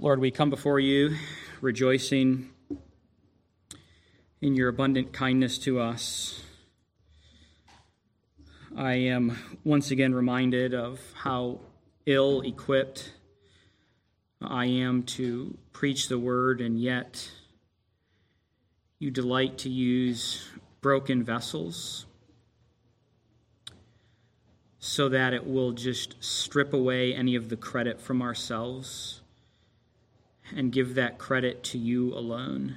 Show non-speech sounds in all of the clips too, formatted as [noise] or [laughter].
Lord, we come before you rejoicing in your abundant kindness to us. I am once again reminded of how ill equipped I am to preach the word, and yet you delight to use broken vessels so that it will just strip away any of the credit from ourselves and give that credit to you alone.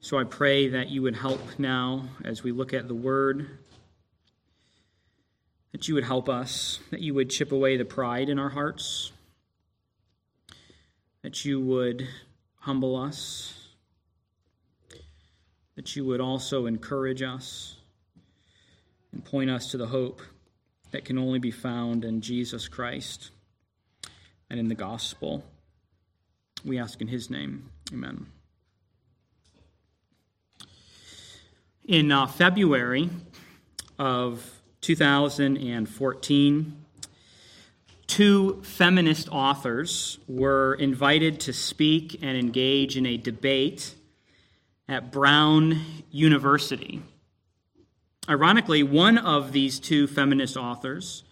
So I pray that you would help now as we look at the word, that you would help us, that you would chip away the pride in our hearts, that you would humble us, that you would also encourage us and point us to the hope that can only be found in Jesus Christ and in the gospel. We ask in his name. Amen. In uh, February of 2014, two feminist authors were invited to speak and engage in a debate at Brown University. Ironically, one of these two feminist authors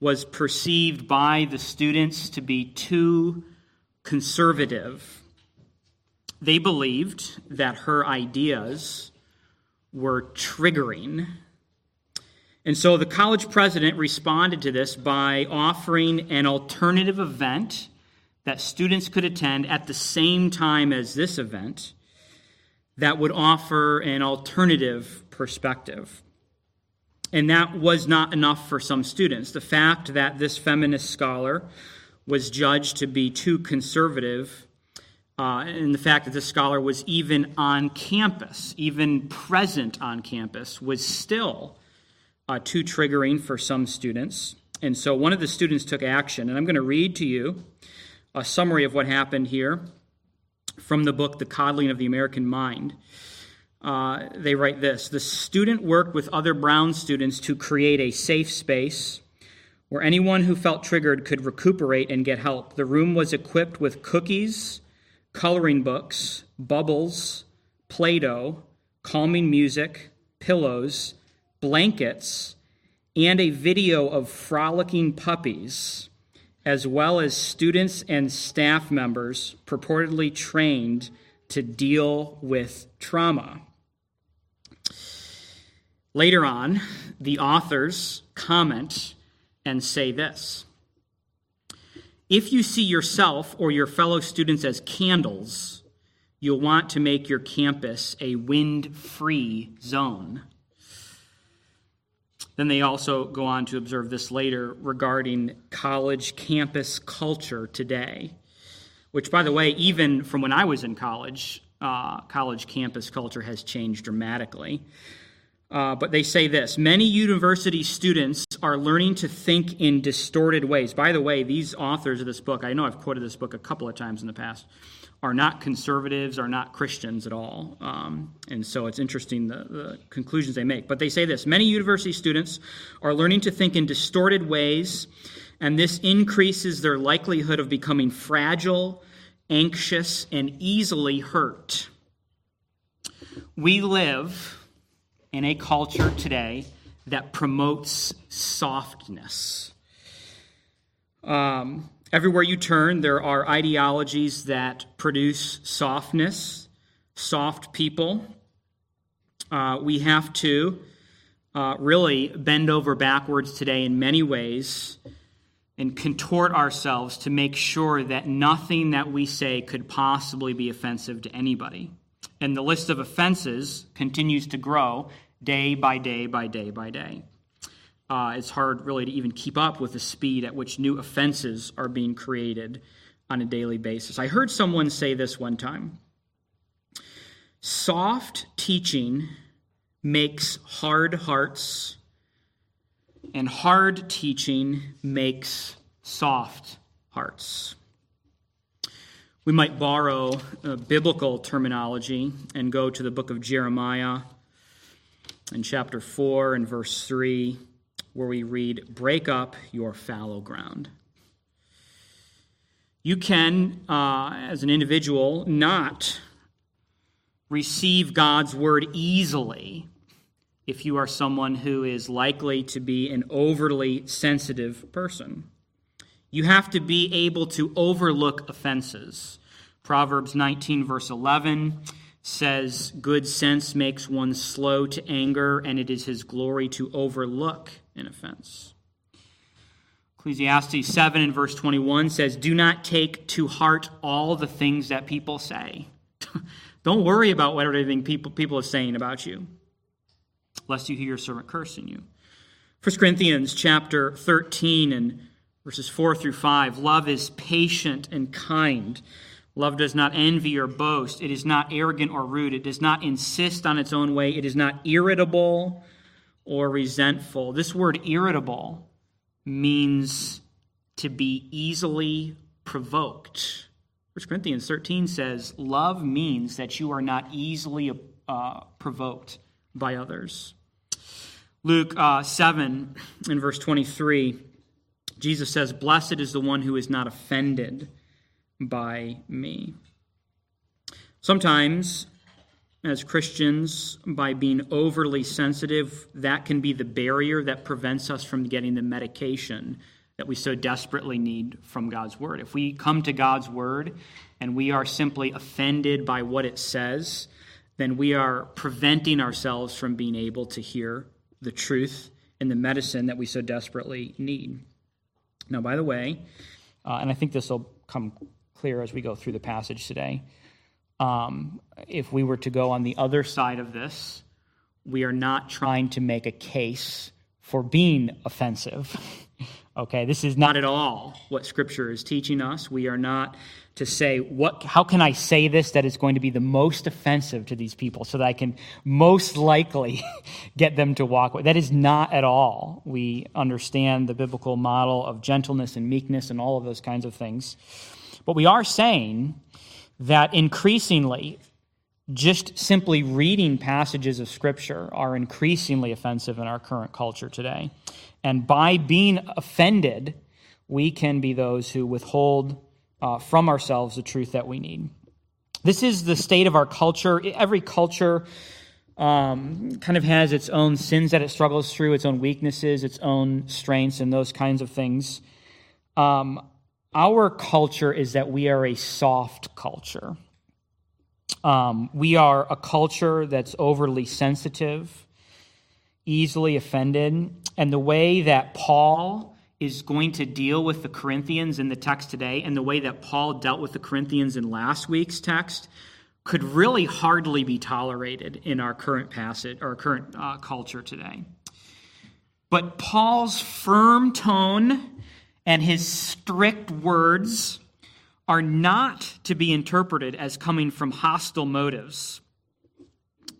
was perceived by the students to be too conservative. They believed that her ideas were triggering. And so the college president responded to this by offering an alternative event that students could attend at the same time as this event that would offer an alternative perspective. And that was not enough for some students. The fact that this feminist scholar was judged to be too conservative, uh, and the fact that this scholar was even on campus, even present on campus, was still uh, too triggering for some students. And so one of the students took action, and I'm going to read to you a summary of what happened here from the book, The Coddling of the American Mind. Uh, they write this The student worked with other Brown students to create a safe space where anyone who felt triggered could recuperate and get help. The room was equipped with cookies, coloring books, bubbles, Play Doh, calming music, pillows, blankets, and a video of frolicking puppies, as well as students and staff members purportedly trained to deal with trauma. Later on, the authors comment and say this If you see yourself or your fellow students as candles, you'll want to make your campus a wind free zone. Then they also go on to observe this later regarding college campus culture today, which, by the way, even from when I was in college, uh, college campus culture has changed dramatically. Uh, but they say this many university students are learning to think in distorted ways. By the way, these authors of this book, I know I've quoted this book a couple of times in the past, are not conservatives, are not Christians at all. Um, and so it's interesting the, the conclusions they make. But they say this many university students are learning to think in distorted ways, and this increases their likelihood of becoming fragile, anxious, and easily hurt. We live in a culture today that promotes softness. Um, everywhere you turn, there are ideologies that produce softness, soft people. Uh, we have to uh, really bend over backwards today in many ways and contort ourselves to make sure that nothing that we say could possibly be offensive to anybody. And the list of offenses continues to grow day by day by day by day. Uh, it's hard, really, to even keep up with the speed at which new offenses are being created on a daily basis. I heard someone say this one time soft teaching makes hard hearts, and hard teaching makes soft hearts. We might borrow biblical terminology and go to the book of Jeremiah in chapter 4 and verse 3, where we read, Break up your fallow ground. You can, uh, as an individual, not receive God's word easily if you are someone who is likely to be an overly sensitive person. You have to be able to overlook offenses. Proverbs 19, verse 11 says, Good sense makes one slow to anger, and it is his glory to overlook an offense. Ecclesiastes 7 and verse 21 says, Do not take to heart all the things that people say. [laughs] Don't worry about what everything people, people are saying about you, lest you hear your servant cursing you. 1 Corinthians chapter 13 and verses 4 through 5 Love is patient and kind. Love does not envy or boast. It is not arrogant or rude. It does not insist on its own way. It is not irritable or resentful. This word irritable means to be easily provoked. 1 Corinthians 13 says, Love means that you are not easily uh, provoked by others. Luke uh, 7 in verse 23, Jesus says, Blessed is the one who is not offended by me. Sometimes, as Christians, by being overly sensitive, that can be the barrier that prevents us from getting the medication that we so desperately need from God's Word. If we come to God's Word and we are simply offended by what it says, then we are preventing ourselves from being able to hear the truth and the medicine that we so desperately need. Now, by the way, uh, and I think this will come clear as we go through the passage today, um, if we were to go on the other side of this, we are not trying to make a case for being offensive. [laughs] Okay, this is not at all what Scripture is teaching us. We are not to say, what, how can I say this that is going to be the most offensive to these people so that I can most likely [laughs] get them to walk away? That is not at all. We understand the biblical model of gentleness and meekness and all of those kinds of things. But we are saying that increasingly, just simply reading passages of Scripture are increasingly offensive in our current culture today. And by being offended, we can be those who withhold uh, from ourselves the truth that we need. This is the state of our culture. Every culture um, kind of has its own sins that it struggles through, its own weaknesses, its own strengths, and those kinds of things. Um, our culture is that we are a soft culture. Um, we are a culture that's overly sensitive, easily offended. And the way that Paul is going to deal with the Corinthians in the text today, and the way that Paul dealt with the Corinthians in last week's text, could really hardly be tolerated in our current passage or current uh, culture today. But Paul's firm tone and his strict words are not to be interpreted as coming from hostile motives.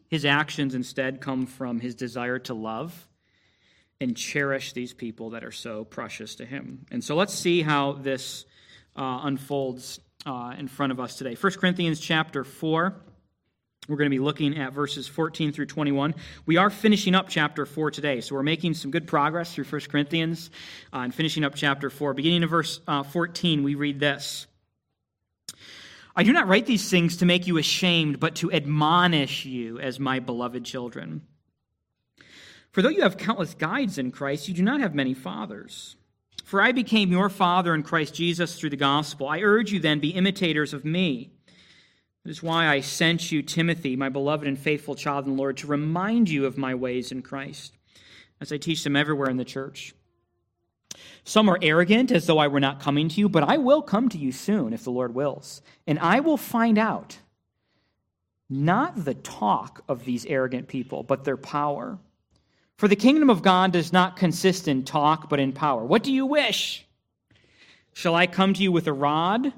His actions instead come from his desire to love and cherish these people that are so precious to him. And so let's see how this uh, unfolds uh, in front of us today. 1 Corinthians chapter 4. We're going to be looking at verses 14 through 21. We are finishing up chapter 4 today, so we're making some good progress through 1 Corinthians uh, and finishing up chapter 4. Beginning of verse uh, 14, we read this I do not write these things to make you ashamed, but to admonish you as my beloved children. For though you have countless guides in Christ, you do not have many fathers. For I became your father in Christ Jesus through the gospel. I urge you then, be imitators of me. That is why I sent you, Timothy, my beloved and faithful child in the Lord, to remind you of my ways in Christ, as I teach them everywhere in the church. Some are arrogant, as though I were not coming to you, but I will come to you soon, if the Lord wills. And I will find out not the talk of these arrogant people, but their power. For the kingdom of God does not consist in talk, but in power. What do you wish? Shall I come to you with a rod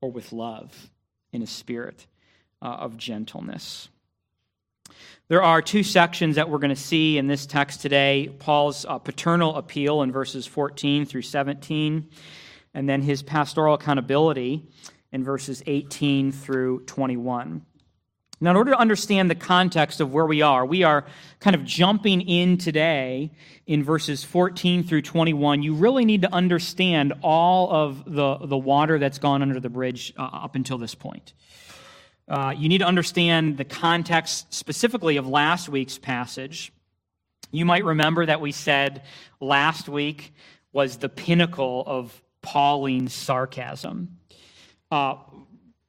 or with love in a spirit uh, of gentleness? There are two sections that we're going to see in this text today Paul's uh, paternal appeal in verses 14 through 17, and then his pastoral accountability in verses 18 through 21. Now, in order to understand the context of where we are, we are kind of jumping in today in verses 14 through 21. You really need to understand all of the, the water that's gone under the bridge uh, up until this point. Uh, you need to understand the context specifically of last week's passage. You might remember that we said last week was the pinnacle of Pauline sarcasm. Uh,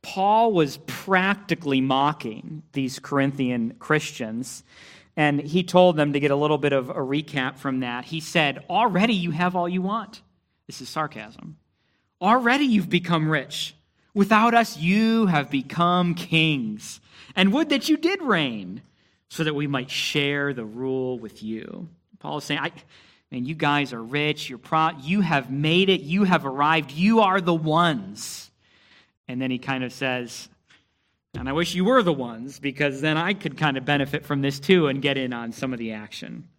Paul was practically mocking these Corinthian Christians, and he told them to get a little bit of a recap from that. He said, Already you have all you want. This is sarcasm. Already you've become rich. Without us, you have become kings. And would that you did reign, so that we might share the rule with you. Paul is saying, I, man, you guys are rich. You're pro- you have made it. You have arrived. You are the ones. And then he kind of says, and I wish you were the ones, because then I could kind of benefit from this too and get in on some of the action.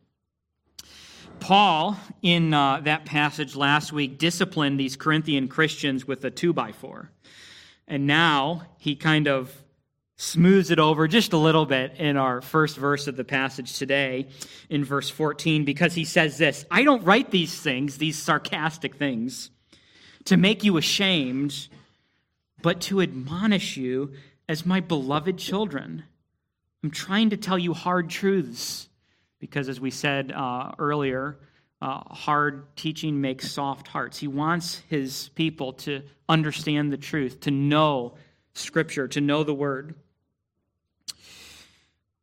Paul, in uh, that passage last week, disciplined these Corinthian Christians with a two by four. And now he kind of smooths it over just a little bit in our first verse of the passage today, in verse 14, because he says this I don't write these things, these sarcastic things, to make you ashamed, but to admonish you as my beloved children. I'm trying to tell you hard truths, because as we said uh, earlier, uh, hard teaching makes soft hearts. He wants his people to understand the truth, to know Scripture, to know the Word.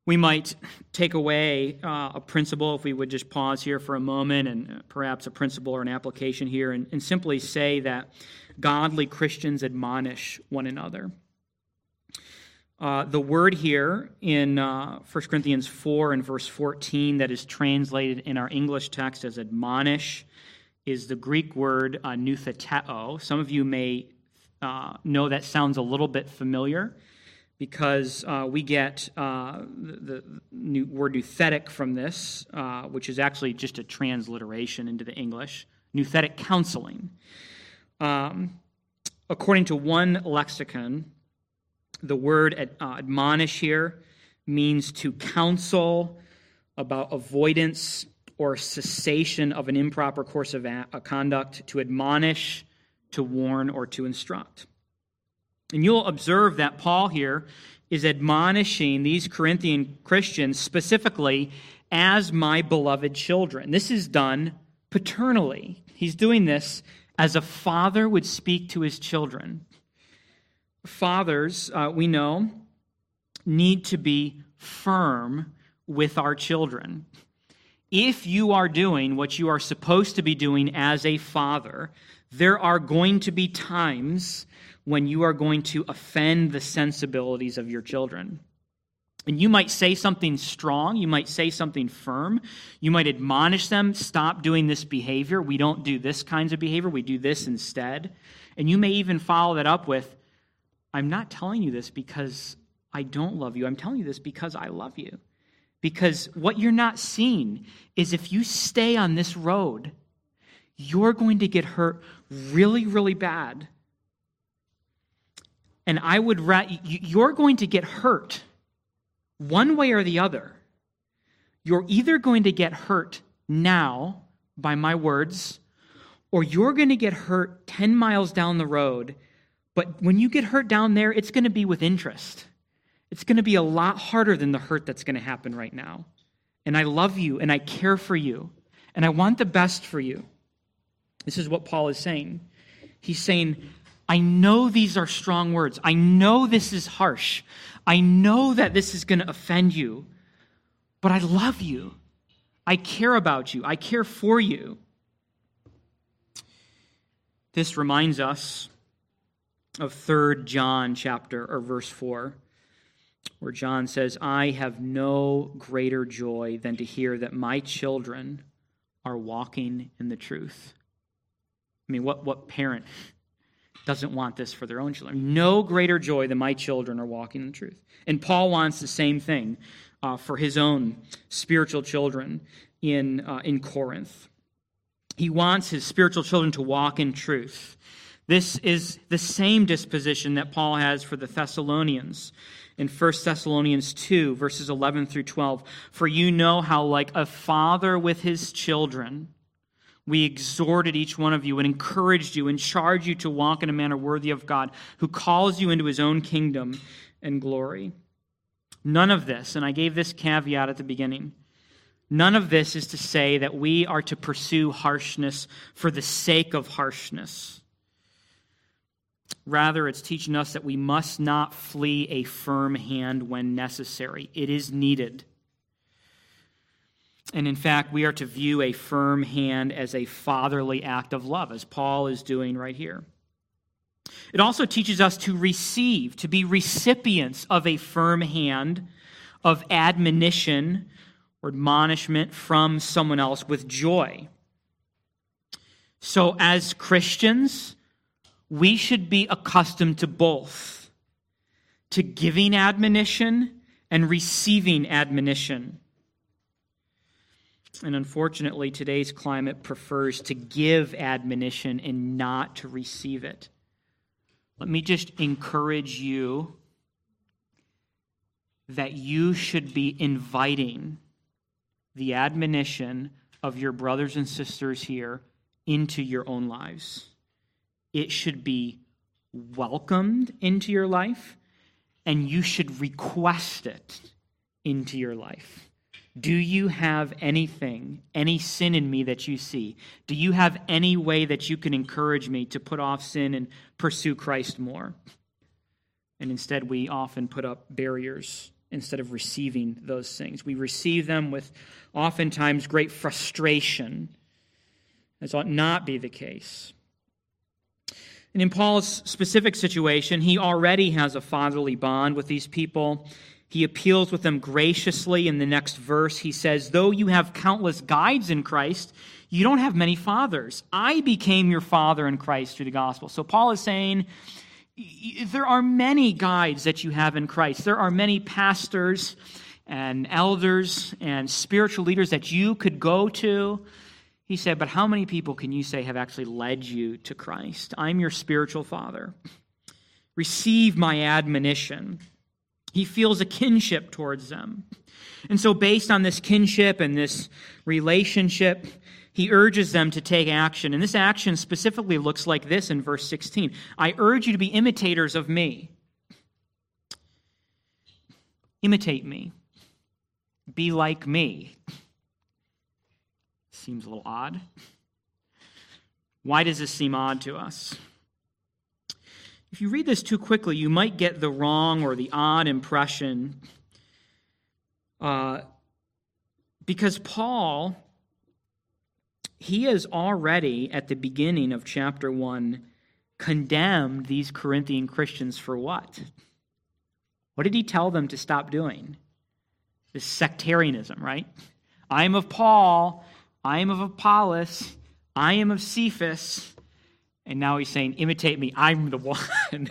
We might take away uh, a principle if we would just pause here for a moment and perhaps a principle or an application here and, and simply say that godly Christians admonish one another. Uh, the word here in uh, 1 Corinthians 4 and verse 14 that is translated in our English text as admonish is the Greek word uh, nutheteo. Some of you may uh, know that sounds a little bit familiar because uh, we get uh, the, the word nouthetic from this, uh, which is actually just a transliteration into the English. Nouthetic counseling. Um, according to one lexicon, the word ad, uh, admonish here means to counsel about avoidance or cessation of an improper course of a, a conduct, to admonish, to warn, or to instruct. And you'll observe that Paul here is admonishing these Corinthian Christians specifically as my beloved children. This is done paternally. He's doing this as a father would speak to his children fathers, uh, we know, need to be firm with our children. If you are doing what you are supposed to be doing as a father, there are going to be times when you are going to offend the sensibilities of your children. And you might say something strong, you might say something firm, you might admonish them, stop doing this behavior. We don't do this kinds of behavior, we do this instead. And you may even follow that up with, I'm not telling you this because I don't love you. I'm telling you this because I love you. Because what you're not seeing is if you stay on this road, you're going to get hurt really, really bad. And I would, ra- you're going to get hurt one way or the other. You're either going to get hurt now by my words, or you're going to get hurt 10 miles down the road but when you get hurt down there, it's going to be with interest. It's going to be a lot harder than the hurt that's going to happen right now. And I love you and I care for you and I want the best for you. This is what Paul is saying. He's saying, I know these are strong words. I know this is harsh. I know that this is going to offend you, but I love you. I care about you. I care for you. This reminds us of 3 John chapter or verse 4 where John says, "I have no greater joy than to hear that my children are walking in the truth." I mean, what what parent doesn't want this for their own children? No greater joy than my children are walking in truth. And Paul wants the same thing uh, for his own spiritual children in uh, in Corinth. He wants his spiritual children to walk in truth. This is the same disposition that Paul has for the Thessalonians in 1 Thessalonians 2, verses 11 through 12. For you know how, like a father with his children, we exhorted each one of you and encouraged you and charged you to walk in a manner worthy of God, who calls you into his own kingdom and glory. None of this, and I gave this caveat at the beginning, none of this is to say that we are to pursue harshness for the sake of harshness Rather, it's teaching us that we must not flee a firm hand when necessary. It is needed. And in fact, we are to view a firm hand as a fatherly act of love, as Paul is doing right here. It also teaches us to receive, to be recipients of a firm hand of admonition or admonishment from someone else with joy. So, as Christians, we should be accustomed to both to giving admonition and receiving admonition. And unfortunately, today's climate prefers to give admonition and not to receive it. Let me just encourage you that you should be inviting the admonition of your brothers and sisters here into your own lives it should be welcomed into your life, and you should request it into your life. Do you have anything, any sin in me that you see? Do you have any way that you can encourage me to put off sin and pursue Christ more? And instead, we often put up barriers instead of receiving those things. We receive them with oftentimes great frustration. This ought not be the case. And in Paul's specific situation, he already has a fatherly bond with these people. He appeals with them graciously. In the next verse, he says, Though you have countless guides in Christ, you don't have many fathers. I became your father in Christ through the gospel. So Paul is saying, there are many guides that you have in Christ. There are many pastors and elders and spiritual leaders that you could go to he said, But how many people can you say have actually led you to Christ? I'm your spiritual father. Receive my admonition. He feels a kinship towards them. And so, based on this kinship and this relationship, he urges them to take action. And this action specifically looks like this in verse 16 I urge you to be imitators of me. Imitate me. Be like me. Seems a little odd. Why does this seem odd to us? If you read this too quickly, you might get the wrong or the odd impression. Uh, because Paul, he has already, at the beginning of chapter 1, condemned these Corinthian Christians for what? What did he tell them to stop doing? This sectarianism, right? I'm of Paul, I am of Apollos, I am of Cephas. And now he's saying, imitate me, I'm the one. [laughs]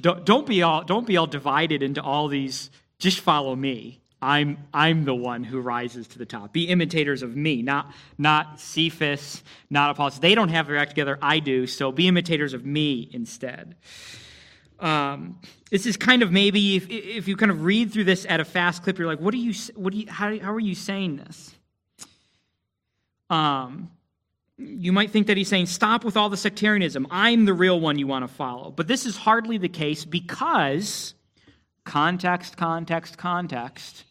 don't, don't, be all, don't be all divided into all these, just follow me. I'm, I'm the one who rises to the top. Be imitators of me, not, not Cephas, not Apollos. They don't have their act together. I do. So be imitators of me instead. Um, this is kind of maybe if, if you kind of read through this at a fast clip, you're like, what are you, what do you, how, how are you saying this? Um, you might think that he's saying, stop with all the sectarianism. I'm the real one you want to follow. But this is hardly the case because context, context, context.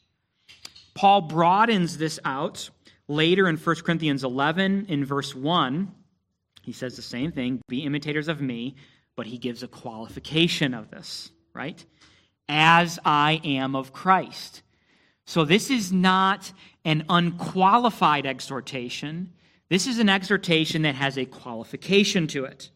Paul broadens this out later in 1 Corinthians 11 in verse 1. He says the same thing be imitators of me, but he gives a qualification of this, right? As I am of Christ. So this is not an unqualified exhortation. This is an exhortation that has a qualification to it.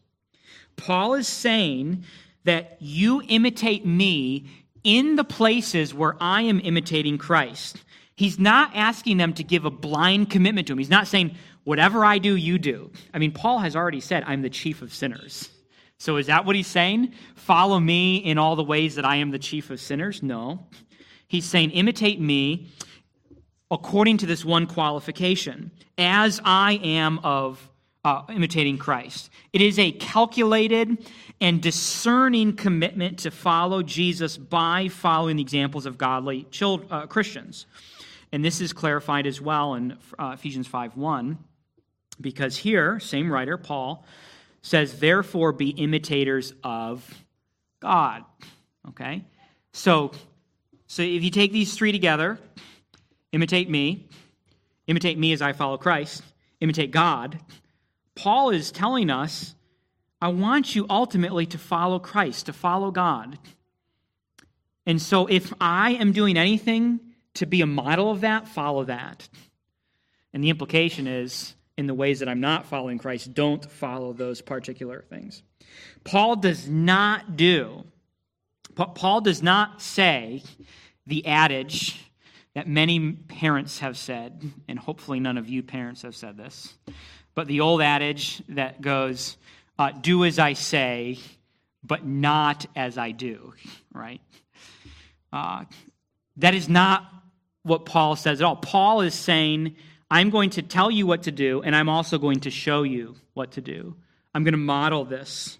Paul is saying that you imitate me in the places where I am imitating Christ. He's not asking them to give a blind commitment to him. He's not saying, whatever I do, you do. I mean, Paul has already said, I'm the chief of sinners. So is that what he's saying? Follow me in all the ways that I am the chief of sinners? No. He's saying, imitate me according to this one qualification, as I am of, uh, imitating Christ. It is a calculated and discerning commitment to follow Jesus by following the examples of godly children, uh, Christians. And this is clarified as well in uh, Ephesians 5 1, because here, same writer, Paul, says, Therefore be imitators of God. Okay? So, so if you take these three together, imitate me, imitate me as I follow Christ, imitate God, Paul is telling us, I want you ultimately to follow Christ, to follow God. And so if I am doing anything to be a model of that, follow that. And the implication is, in the ways that I'm not following Christ, don't follow those particular things. Paul does not do, Paul does not say the adage that many parents have said, and hopefully none of you parents have said this, but the old adage that goes, uh, do as I say, but not as I do, right? Uh, that is not what Paul says at all. Paul is saying, I'm going to tell you what to do, and I'm also going to show you what to do. I'm going to model this.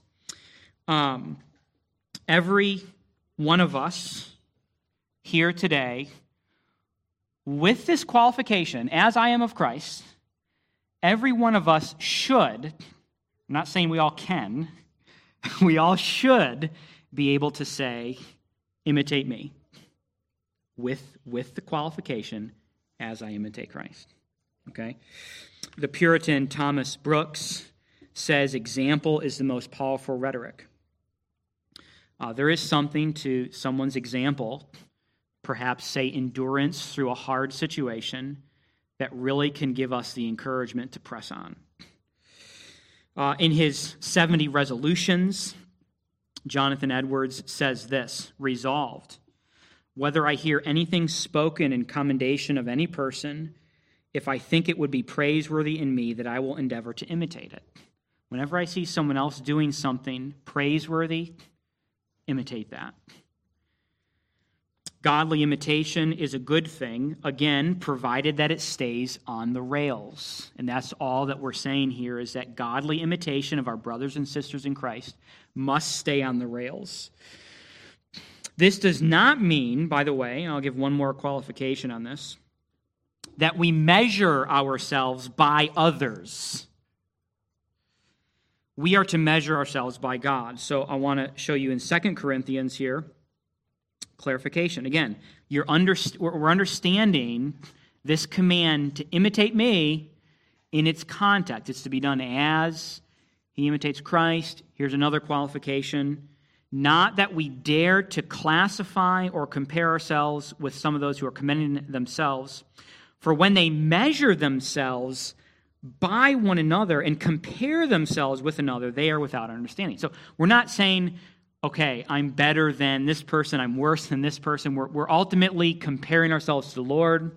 Um, every one of us here today, with this qualification, as I am of Christ, every one of us should, I'm not saying we all can, [laughs] we all should be able to say, imitate me, with, with the qualification, as I imitate Christ. Okay? The Puritan Thomas Brooks says example is the most powerful rhetoric. Uh, there is something to someone's example, perhaps, say, endurance through a hard situation that really can give us the encouragement to press on. Uh, in his 70 resolutions, Jonathan Edwards says this Resolved, whether I hear anything spoken in commendation of any person, if I think it would be praiseworthy in me, that I will endeavor to imitate it. Whenever I see someone else doing something praiseworthy, imitate that. Godly imitation is a good thing, again, provided that it stays on the rails. And that's all that we're saying here is that godly imitation of our brothers and sisters in Christ must stay on the rails. This does not mean, by the way, and I'll give one more qualification on this, that we measure ourselves by others. We are to measure ourselves by God. So I want to show you in Second Corinthians here clarification. Again, you're under, we're understanding this command to imitate me in its context. It's to be done as he imitates Christ. Here's another qualification. Not that we dare to classify or compare ourselves with some of those who are commending themselves. For when they measure themselves by one another and compare themselves with another, they are without understanding. So we're not saying okay, I'm better than this person, I'm worse than this person. We're, we're ultimately comparing ourselves to the Lord,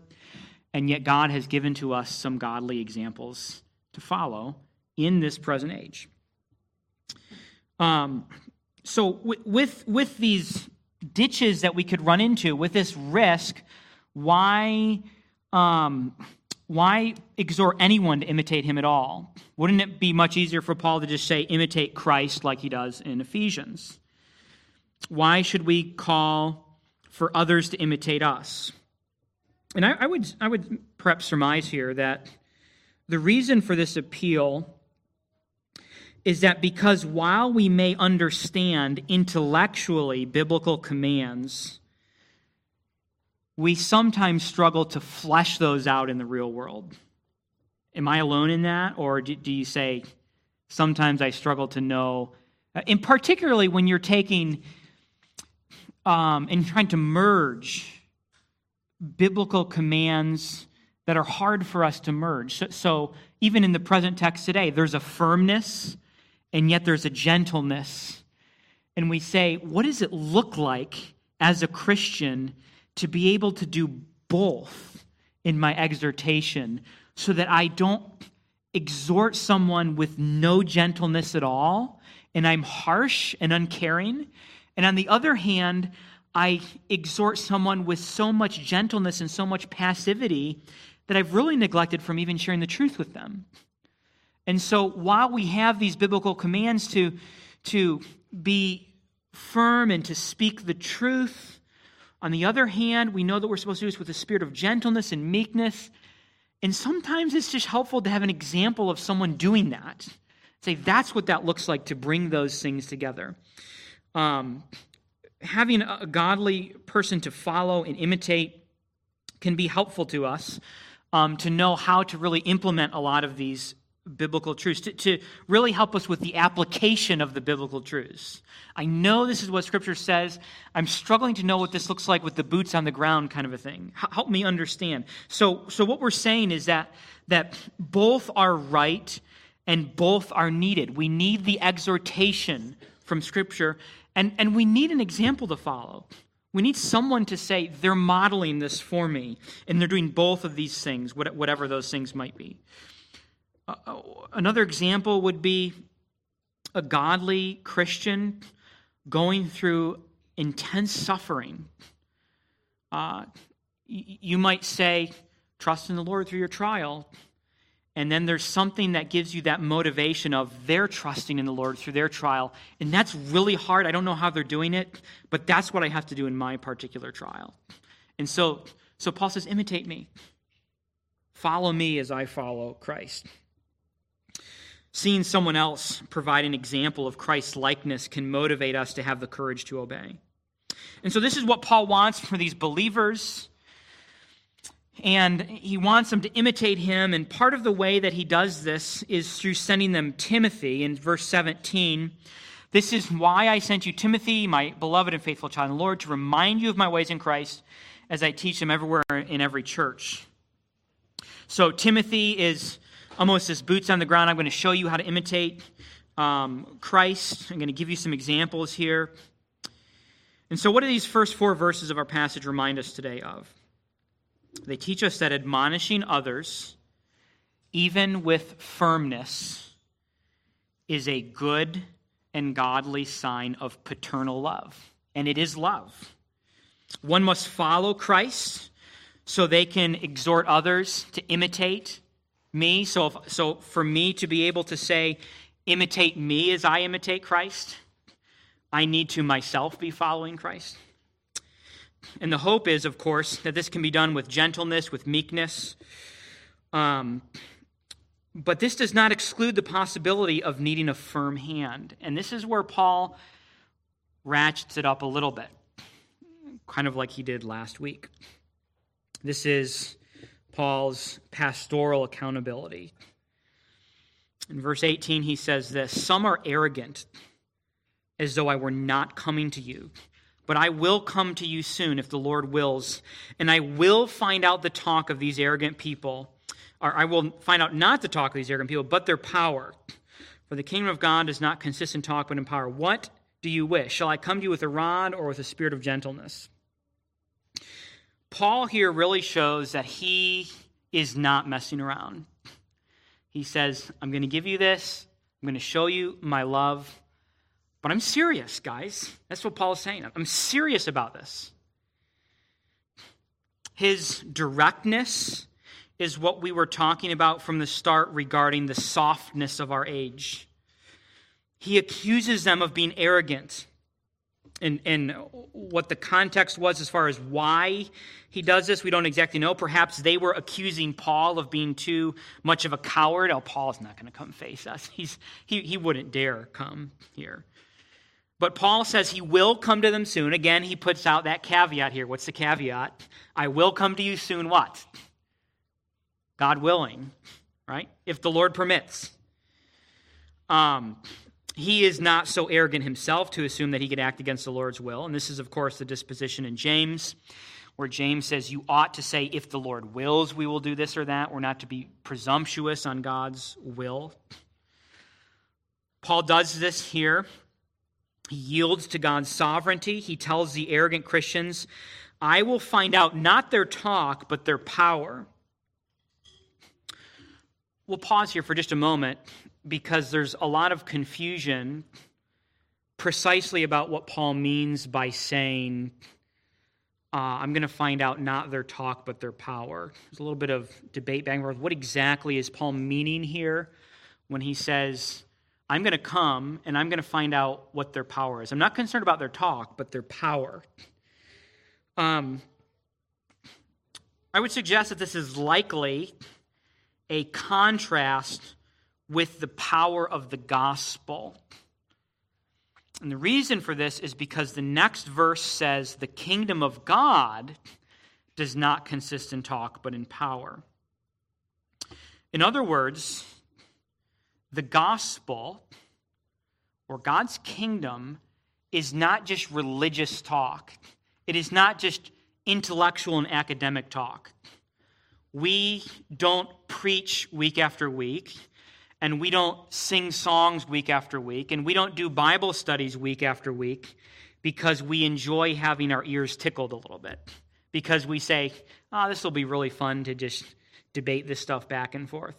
and yet God has given to us some godly examples to follow in this present age. Um, so, with, with these ditches that we could run into, with this risk, why, um, why exhort anyone to imitate him at all? Wouldn't it be much easier for Paul to just say, imitate Christ like he does in Ephesians? Why should we call for others to imitate us? And I, I, would, I would perhaps surmise here that the reason for this appeal is that because while we may understand intellectually biblical commands, we sometimes struggle to flesh those out in the real world. Am I alone in that? Or do, do you say, sometimes I struggle to know? Uh, and particularly when you're taking um, and trying to merge biblical commands that are hard for us to merge. So, so, even in the present text today, there's a firmness and yet there's a gentleness. And we say, what does it look like as a Christian to be able to do both in my exhortation so that I don't exhort someone with no gentleness at all and I'm harsh and uncaring? And on the other hand, I exhort someone with so much gentleness and so much passivity that I've really neglected from even sharing the truth with them. And so while we have these biblical commands to, to be firm and to speak the truth, on the other hand, we know that we're supposed to do this with a spirit of gentleness and meekness. And sometimes it's just helpful to have an example of someone doing that. Say, that's what that looks like to bring those things together. Um, having a godly person to follow and imitate can be helpful to us um, to know how to really implement a lot of these biblical truths, to, to really help us with the application of the biblical truths. I know this is what Scripture says. I'm struggling to know what this looks like with the boots on the ground kind of a thing. H- help me understand. So, so what we're saying is that, that both are right and both are needed. We need the exhortation from Scripture, and, and we need an example to follow. We need someone to say, they're modeling this for me, and they're doing both of these things, whatever those things might be. Uh, uh, another example would be a godly Christian going through intense suffering. Uh, you might say, trust in the Lord through your trial. And then there's something that gives you that motivation of their trusting in the Lord through their trial. And that's really hard. I don't know how they're doing it, but that's what I have to do in my particular trial. And so, so Paul says, imitate me. Follow me as I follow Christ. Seeing someone else provide an example of Christ's likeness can motivate us to have the courage to obey. And so, this is what Paul wants for these believers. And he wants them to imitate him. And part of the way that he does this is through sending them Timothy in verse 17. This is why I sent you Timothy, my beloved and faithful child in the Lord, to remind you of my ways in Christ as I teach them everywhere in every church. So, Timothy is almost as boots on the ground. I'm going to show you how to imitate um, Christ. I'm going to give you some examples here. And so, what do these first four verses of our passage remind us today of? They teach us that admonishing others, even with firmness, is a good and godly sign of paternal love. And it is love. One must follow Christ so they can exhort others to imitate me. So, if, so for me to be able to say, imitate me as I imitate Christ, I need to myself be following Christ. And the hope is, of course, that this can be done with gentleness, with meekness. Um, but this does not exclude the possibility of needing a firm hand. And this is where Paul ratchets it up a little bit, kind of like he did last week. This is Paul's pastoral accountability. In verse 18, he says this Some are arrogant, as though I were not coming to you. But I will come to you soon if the Lord wills, and I will find out the talk of these arrogant people. Or I will find out not the talk of these arrogant people, but their power. For the kingdom of God does not consist in talk, but in power. What do you wish? Shall I come to you with a rod or with a spirit of gentleness? Paul here really shows that he is not messing around. He says, I'm going to give you this, I'm going to show you my love, but I'm serious, guys. That's what Paul is saying. I'm serious about this. His directness is what we were talking about from the start regarding the softness of our age. He accuses them of being arrogant and, and what the context was as far as why he does this, we don't exactly know. Perhaps they were accusing Paul of being too much of a coward. Oh, Paul's not going to come face us. [laughs] He's, he, he wouldn't dare come here. But Paul says he will come to them soon. Again, he puts out that caveat here. What's the caveat? I will come to you soon, what? God willing, right? If the Lord permits. Um, he is not so arrogant himself to assume that he could act against the Lord's will. And this is, of course, the disposition in James, where James says, You ought to say, if the Lord wills, we will do this or that. We're not to be presumptuous on God's will. Paul does this here. He yields to God's sovereignty. He tells the arrogant Christians, I will find out not their talk, but their power. We'll pause here for just a moment because there's a lot of confusion precisely about what Paul means by saying, uh, I'm going to find out not their talk, but their power. There's a little bit of debate back and forth. What exactly is Paul meaning here when he says, I'm going to come and I'm going to find out what their power is. I'm not concerned about their talk, but their power. Um, I would suggest that this is likely a contrast with the power of the gospel. And the reason for this is because the next verse says the kingdom of God does not consist in talk, but in power. In other words, the gospel or God's kingdom is not just religious talk, it is not just intellectual and academic talk. We don't preach week after week, and we don't sing songs week after week, and we don't do Bible studies week after week because we enjoy having our ears tickled a little bit. Because we say, ah, oh, this will be really fun to just debate this stuff back and forth.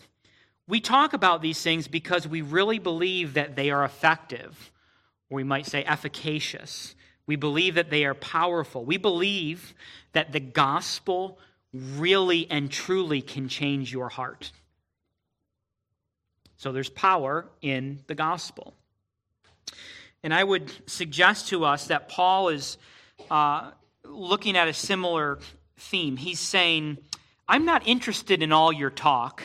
We talk about these things because we really believe that they are effective, or we might say efficacious. We believe that they are powerful. We believe that the gospel really and truly can change your heart. So there's power in the gospel. And I would suggest to us that Paul is uh, looking at a similar theme. He's saying, I'm not interested in all your talk.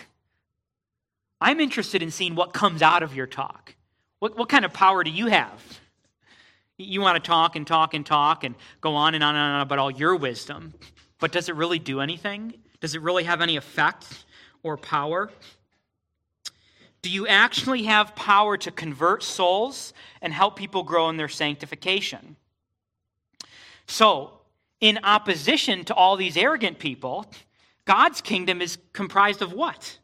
I'm interested in seeing what comes out of your talk. What, what kind of power do you have? You want to talk and talk and talk and go on and on and on about all your wisdom, but does it really do anything? Does it really have any effect or power? Do you actually have power to convert souls and help people grow in their sanctification? So, in opposition to all these arrogant people, God's kingdom is comprised of what?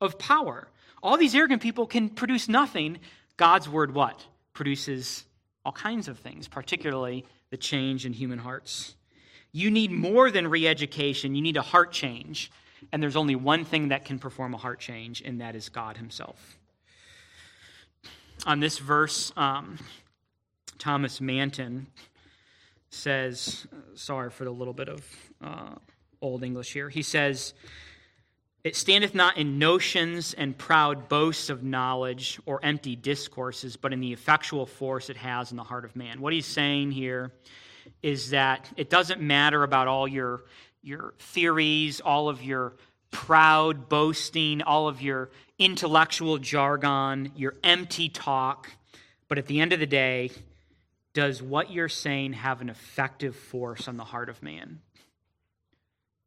Of power. All these arrogant people can produce nothing. God's word, what? Produces all kinds of things, particularly the change in human hearts. You need more than re education, you need a heart change. And there's only one thing that can perform a heart change, and that is God Himself. On this verse, um, Thomas Manton says, sorry for the little bit of uh, Old English here. He says, it standeth not in notions and proud boasts of knowledge or empty discourses, but in the effectual force it has in the heart of man. What he's saying here is that it doesn't matter about all your, your theories, all of your proud boasting, all of your intellectual jargon, your empty talk, but at the end of the day, does what you're saying have an effective force on the heart of man?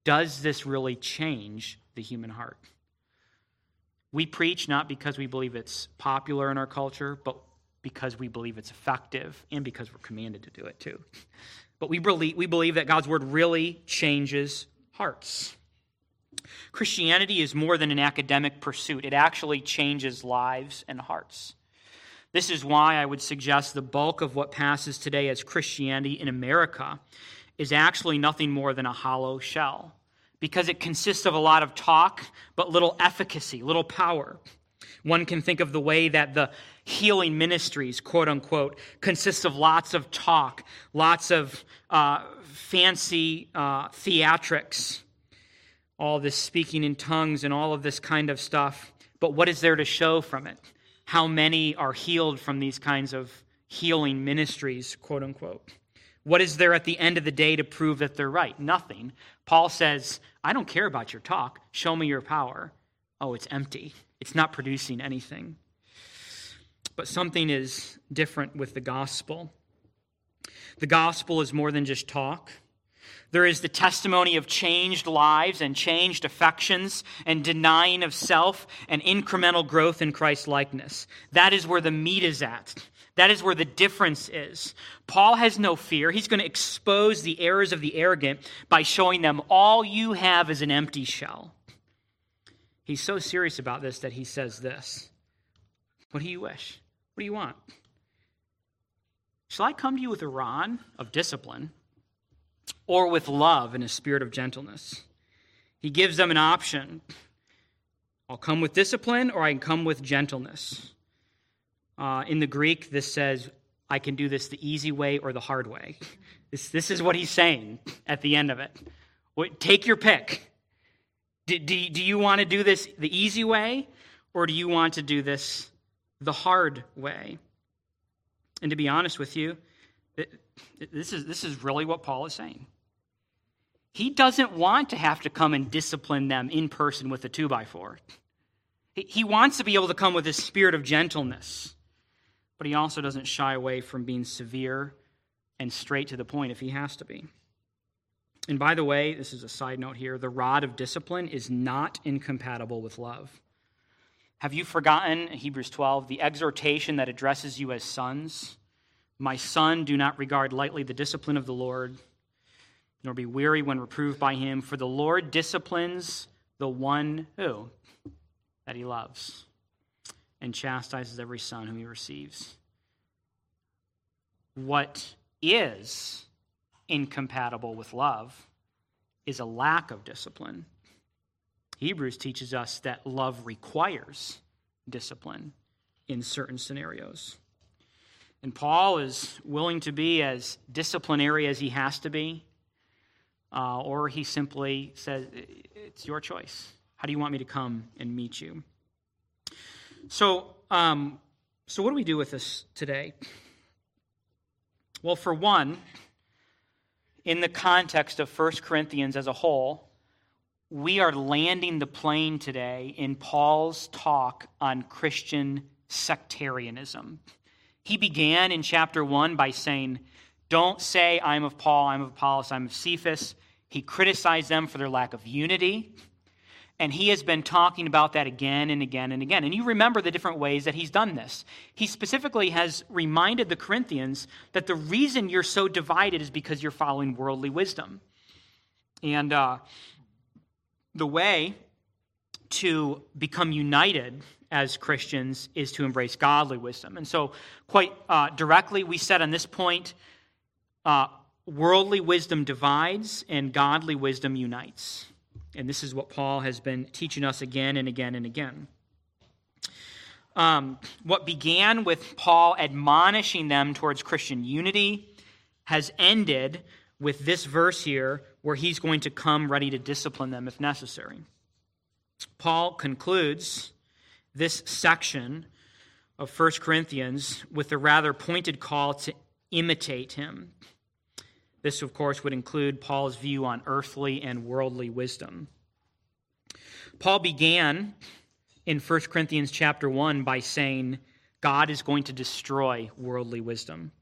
Does this really change the human heart. We preach not because we believe it's popular in our culture, but because we believe it's effective and because we're commanded to do it too. But we believe, we believe that God's word really changes hearts. Christianity is more than an academic pursuit, it actually changes lives and hearts. This is why I would suggest the bulk of what passes today as Christianity in America is actually nothing more than a hollow shell because it consists of a lot of talk, but little efficacy, little power. One can think of the way that the healing ministries, quote unquote, consists of lots of talk, lots of uh, fancy uh, theatrics, all this speaking in tongues and all of this kind of stuff. But what is there to show from it? How many are healed from these kinds of healing ministries, quote unquote? What is there at the end of the day to prove that they're right? Nothing. Paul says, I don't care about your talk. Show me your power. Oh, it's empty. It's not producing anything. But something is different with the gospel. The gospel is more than just talk. There is the testimony of changed lives and changed affections and denying of self and incremental growth in Christ likeness. That is where the meat is at. That is where the difference is. Paul has no fear. He's going to expose the errors of the arrogant by showing them all you have is an empty shell. He's so serious about this that he says this What do you wish? What do you want? Shall I come to you with a rod of discipline or with love and a spirit of gentleness? He gives them an option. I'll come with discipline or I can come with gentleness. Uh, in the Greek, this says, I can do this the easy way or the hard way. [laughs] This, this is what he's saying at the end of it. Take your pick. Do, do, do you want to do this the easy way Or do you want to do this the hard way? And to be honest with you, this is, this is really what Paul is saying. He doesn't want to have to come and discipline them in person with a two by four. He wants to be able to come with a spirit of gentleness, but he also doesn't shy away from being severe and straight to the point if he has to be. And by the way, this is a side note here the rod of discipline is not incompatible with love. Have you forgotten, Hebrews 12, the exhortation that addresses you as sons? My son, do not regard lightly the discipline of the Lord, nor be weary when reproved by him, for the Lord disciplines the one who? That he loves, and chastises every son whom he receives. What is incompatible with love is a lack of discipline. Hebrews teaches us that love requires discipline in certain scenarios. And Paul is willing to be as disciplinary as he has to be, uh, or he simply says, It's your choice. How do you want me to come and meet you? So, um, so what do we do with this today? Well, for one, in the context of 1 Corinthians as a whole, we are landing the plane today in Paul's talk on Christian sectarianism. He began in chapter 1 by saying, Don't say, I'm of Paul, I'm of Apollos, I'm of Cephas. He criticized them for their lack of unity. And he has been talking about that again and again and again. And you remember the different ways that he's done this. He specifically has reminded the Corinthians that the reason you're so divided is because you're following worldly wisdom. And uh, the way to become united as Christians is to embrace godly wisdom. And so, quite uh, directly, we said on this point uh, worldly wisdom divides and godly wisdom unites. And this is what Paul has been teaching us again and again and again. Um, what began with Paul admonishing them towards Christian unity has ended with this verse here where he's going to come ready to discipline them if necessary. Paul concludes this section of 1 Corinthians with a rather pointed call to imitate him. This, of course, would include Paul's view on earthly and worldly wisdom. Paul began in 1 Corinthians chapter 1 by saying, God is going to destroy worldly wisdom.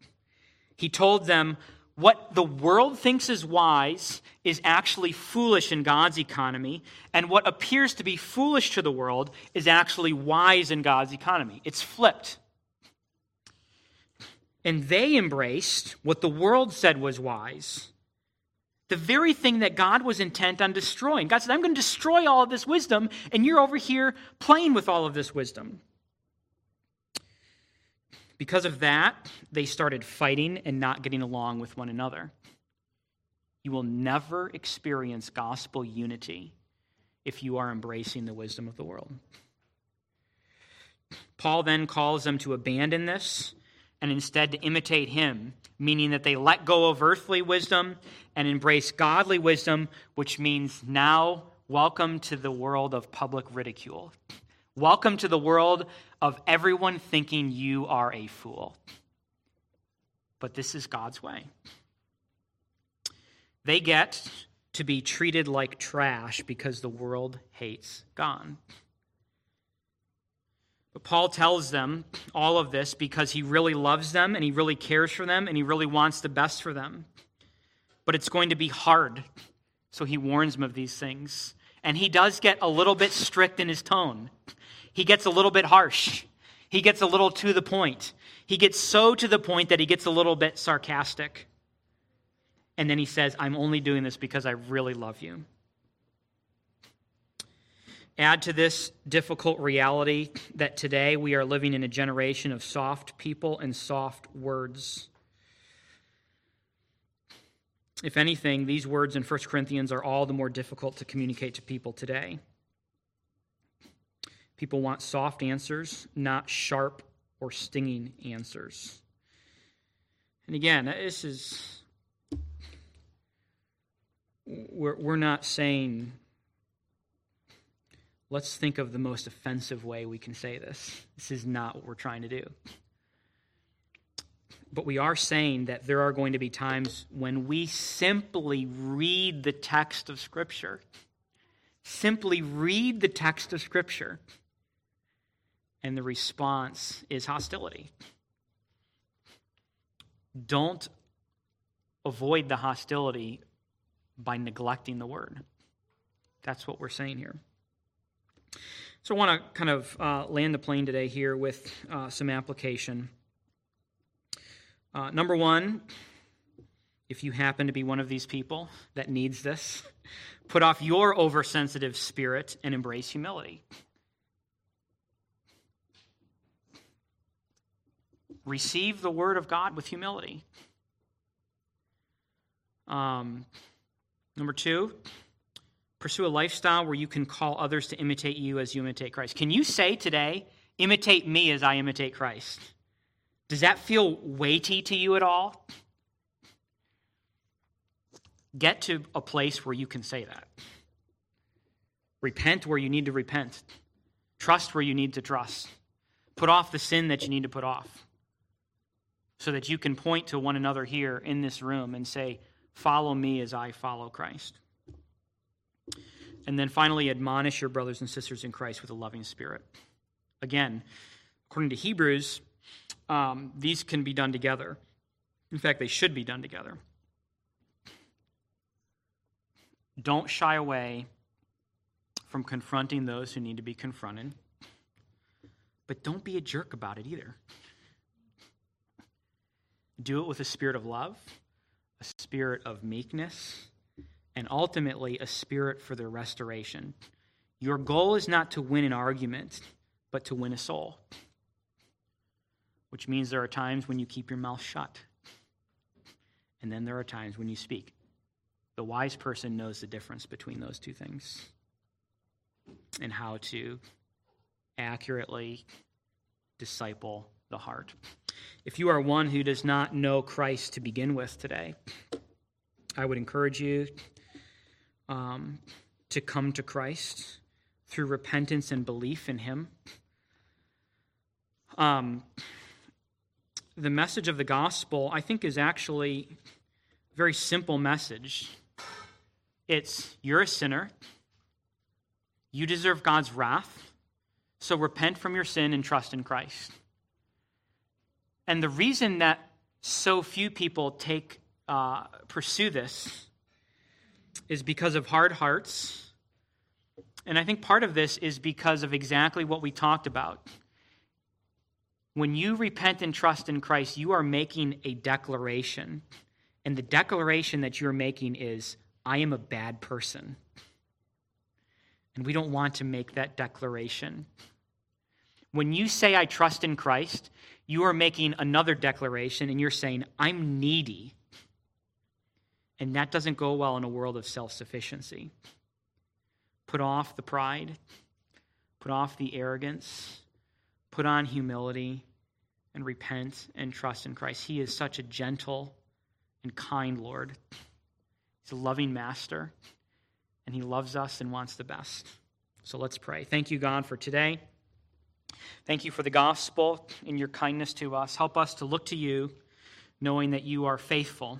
He told them, what the world thinks is wise is actually foolish in God's economy, and what appears to be foolish to the world is actually wise in God's economy. It's flipped. And they embraced what the world said was wise. The very thing that God was intent on destroying. God said, I'm going to destroy all of this wisdom, and you're over here playing with all of this wisdom. Because of that, they started fighting and not getting along with one another. You will never experience gospel unity if you are embracing the wisdom of the world. Paul then calls them to abandon this and instead to imitate him, meaning that they let go of earthly wisdom and embrace godly wisdom, which means now welcome to the world of public ridicule. Welcome to the world of everyone thinking you are a fool. But this is God's way. They get to be treated like trash because the world hates God. But Paul tells them all of this because he really loves them and he really cares for them and he really wants the best for them. But it's going to be hard. So he warns them of these things. And he does get a little bit strict in his tone. He gets a little bit harsh. He gets a little to the point. He gets so to the point that he gets a little bit sarcastic. And then he says, I'm only doing this because I really love you. Add to this difficult reality that today we are living in a generation of soft people and soft words. If anything, these words in 1 Corinthians are all the more difficult to communicate to people today. People want soft answers, not sharp or stinging answers. And again, this is, we're, we're not saying let's think of the most offensive way we can say this. This is not what we're trying to do. But we are saying that there are going to be times when we simply read the text of Scripture, simply read the text of Scripture, and the response is hostility. Don't avoid the hostility by neglecting the word. That's what we're saying here. So I want to kind of uh, land the plane today here with uh, some application. Uh, number one, if you happen to be one of these people that needs this, put off your oversensitive spirit and embrace humility. Receive the word of God with humility. Um, number two, pursue a lifestyle where you can call others to imitate you as you imitate Christ. Can you say today, imitate me as I imitate Christ? Does that feel weighty to you at all? Get to a place where you can say that. Repent where you need to repent. Trust where you need to trust. Put off the sin that you need to put off. So that you can point to one another here in this room and say, Follow me as I follow Christ. And then finally, admonish your brothers and sisters in Christ with a loving spirit. Again, according to Hebrews, um, these can be done together. In fact, they should be done together. Don't shy away from confronting those who need to be confronted, but don't be a jerk about it either. Do it with a spirit of love a spirit of meekness, and ultimately a spirit for their restoration. Your goal is not to win an argument, but to win a soul, which means there are times when you keep your mouth shut, and then there are times when you speak. The wise person knows the difference between those two things and how to accurately disciple the heart. If you are one who does not know Christ to begin with today, I would encourage you um, to come to Christ through repentance and belief in Him. Um, the message of the gospel, I think, is actually a very simple message. It's you're a sinner, you deserve God's wrath, so repent from your sin and trust in Christ. And the reason that so few people take uh, pursue this is because of hard hearts. And I think part of this is because of exactly what we talked about. When you repent and trust in Christ, you are making a declaration. And the declaration that you're making is, I am a bad person. And we don't want to make that declaration. When you say, I trust in Christ, you are making another declaration and you're saying, I'm needy. And that doesn't go well in a world of self sufficiency. Put off the pride, put off the arrogance, put on humility, and repent and trust in Christ. He is such a gentle and kind Lord. He's a loving master, and He loves us and wants the best. So let's pray. Thank you, God, for today. Thank you for the gospel and your kindness to us. Help us to look to you, knowing that you are faithful.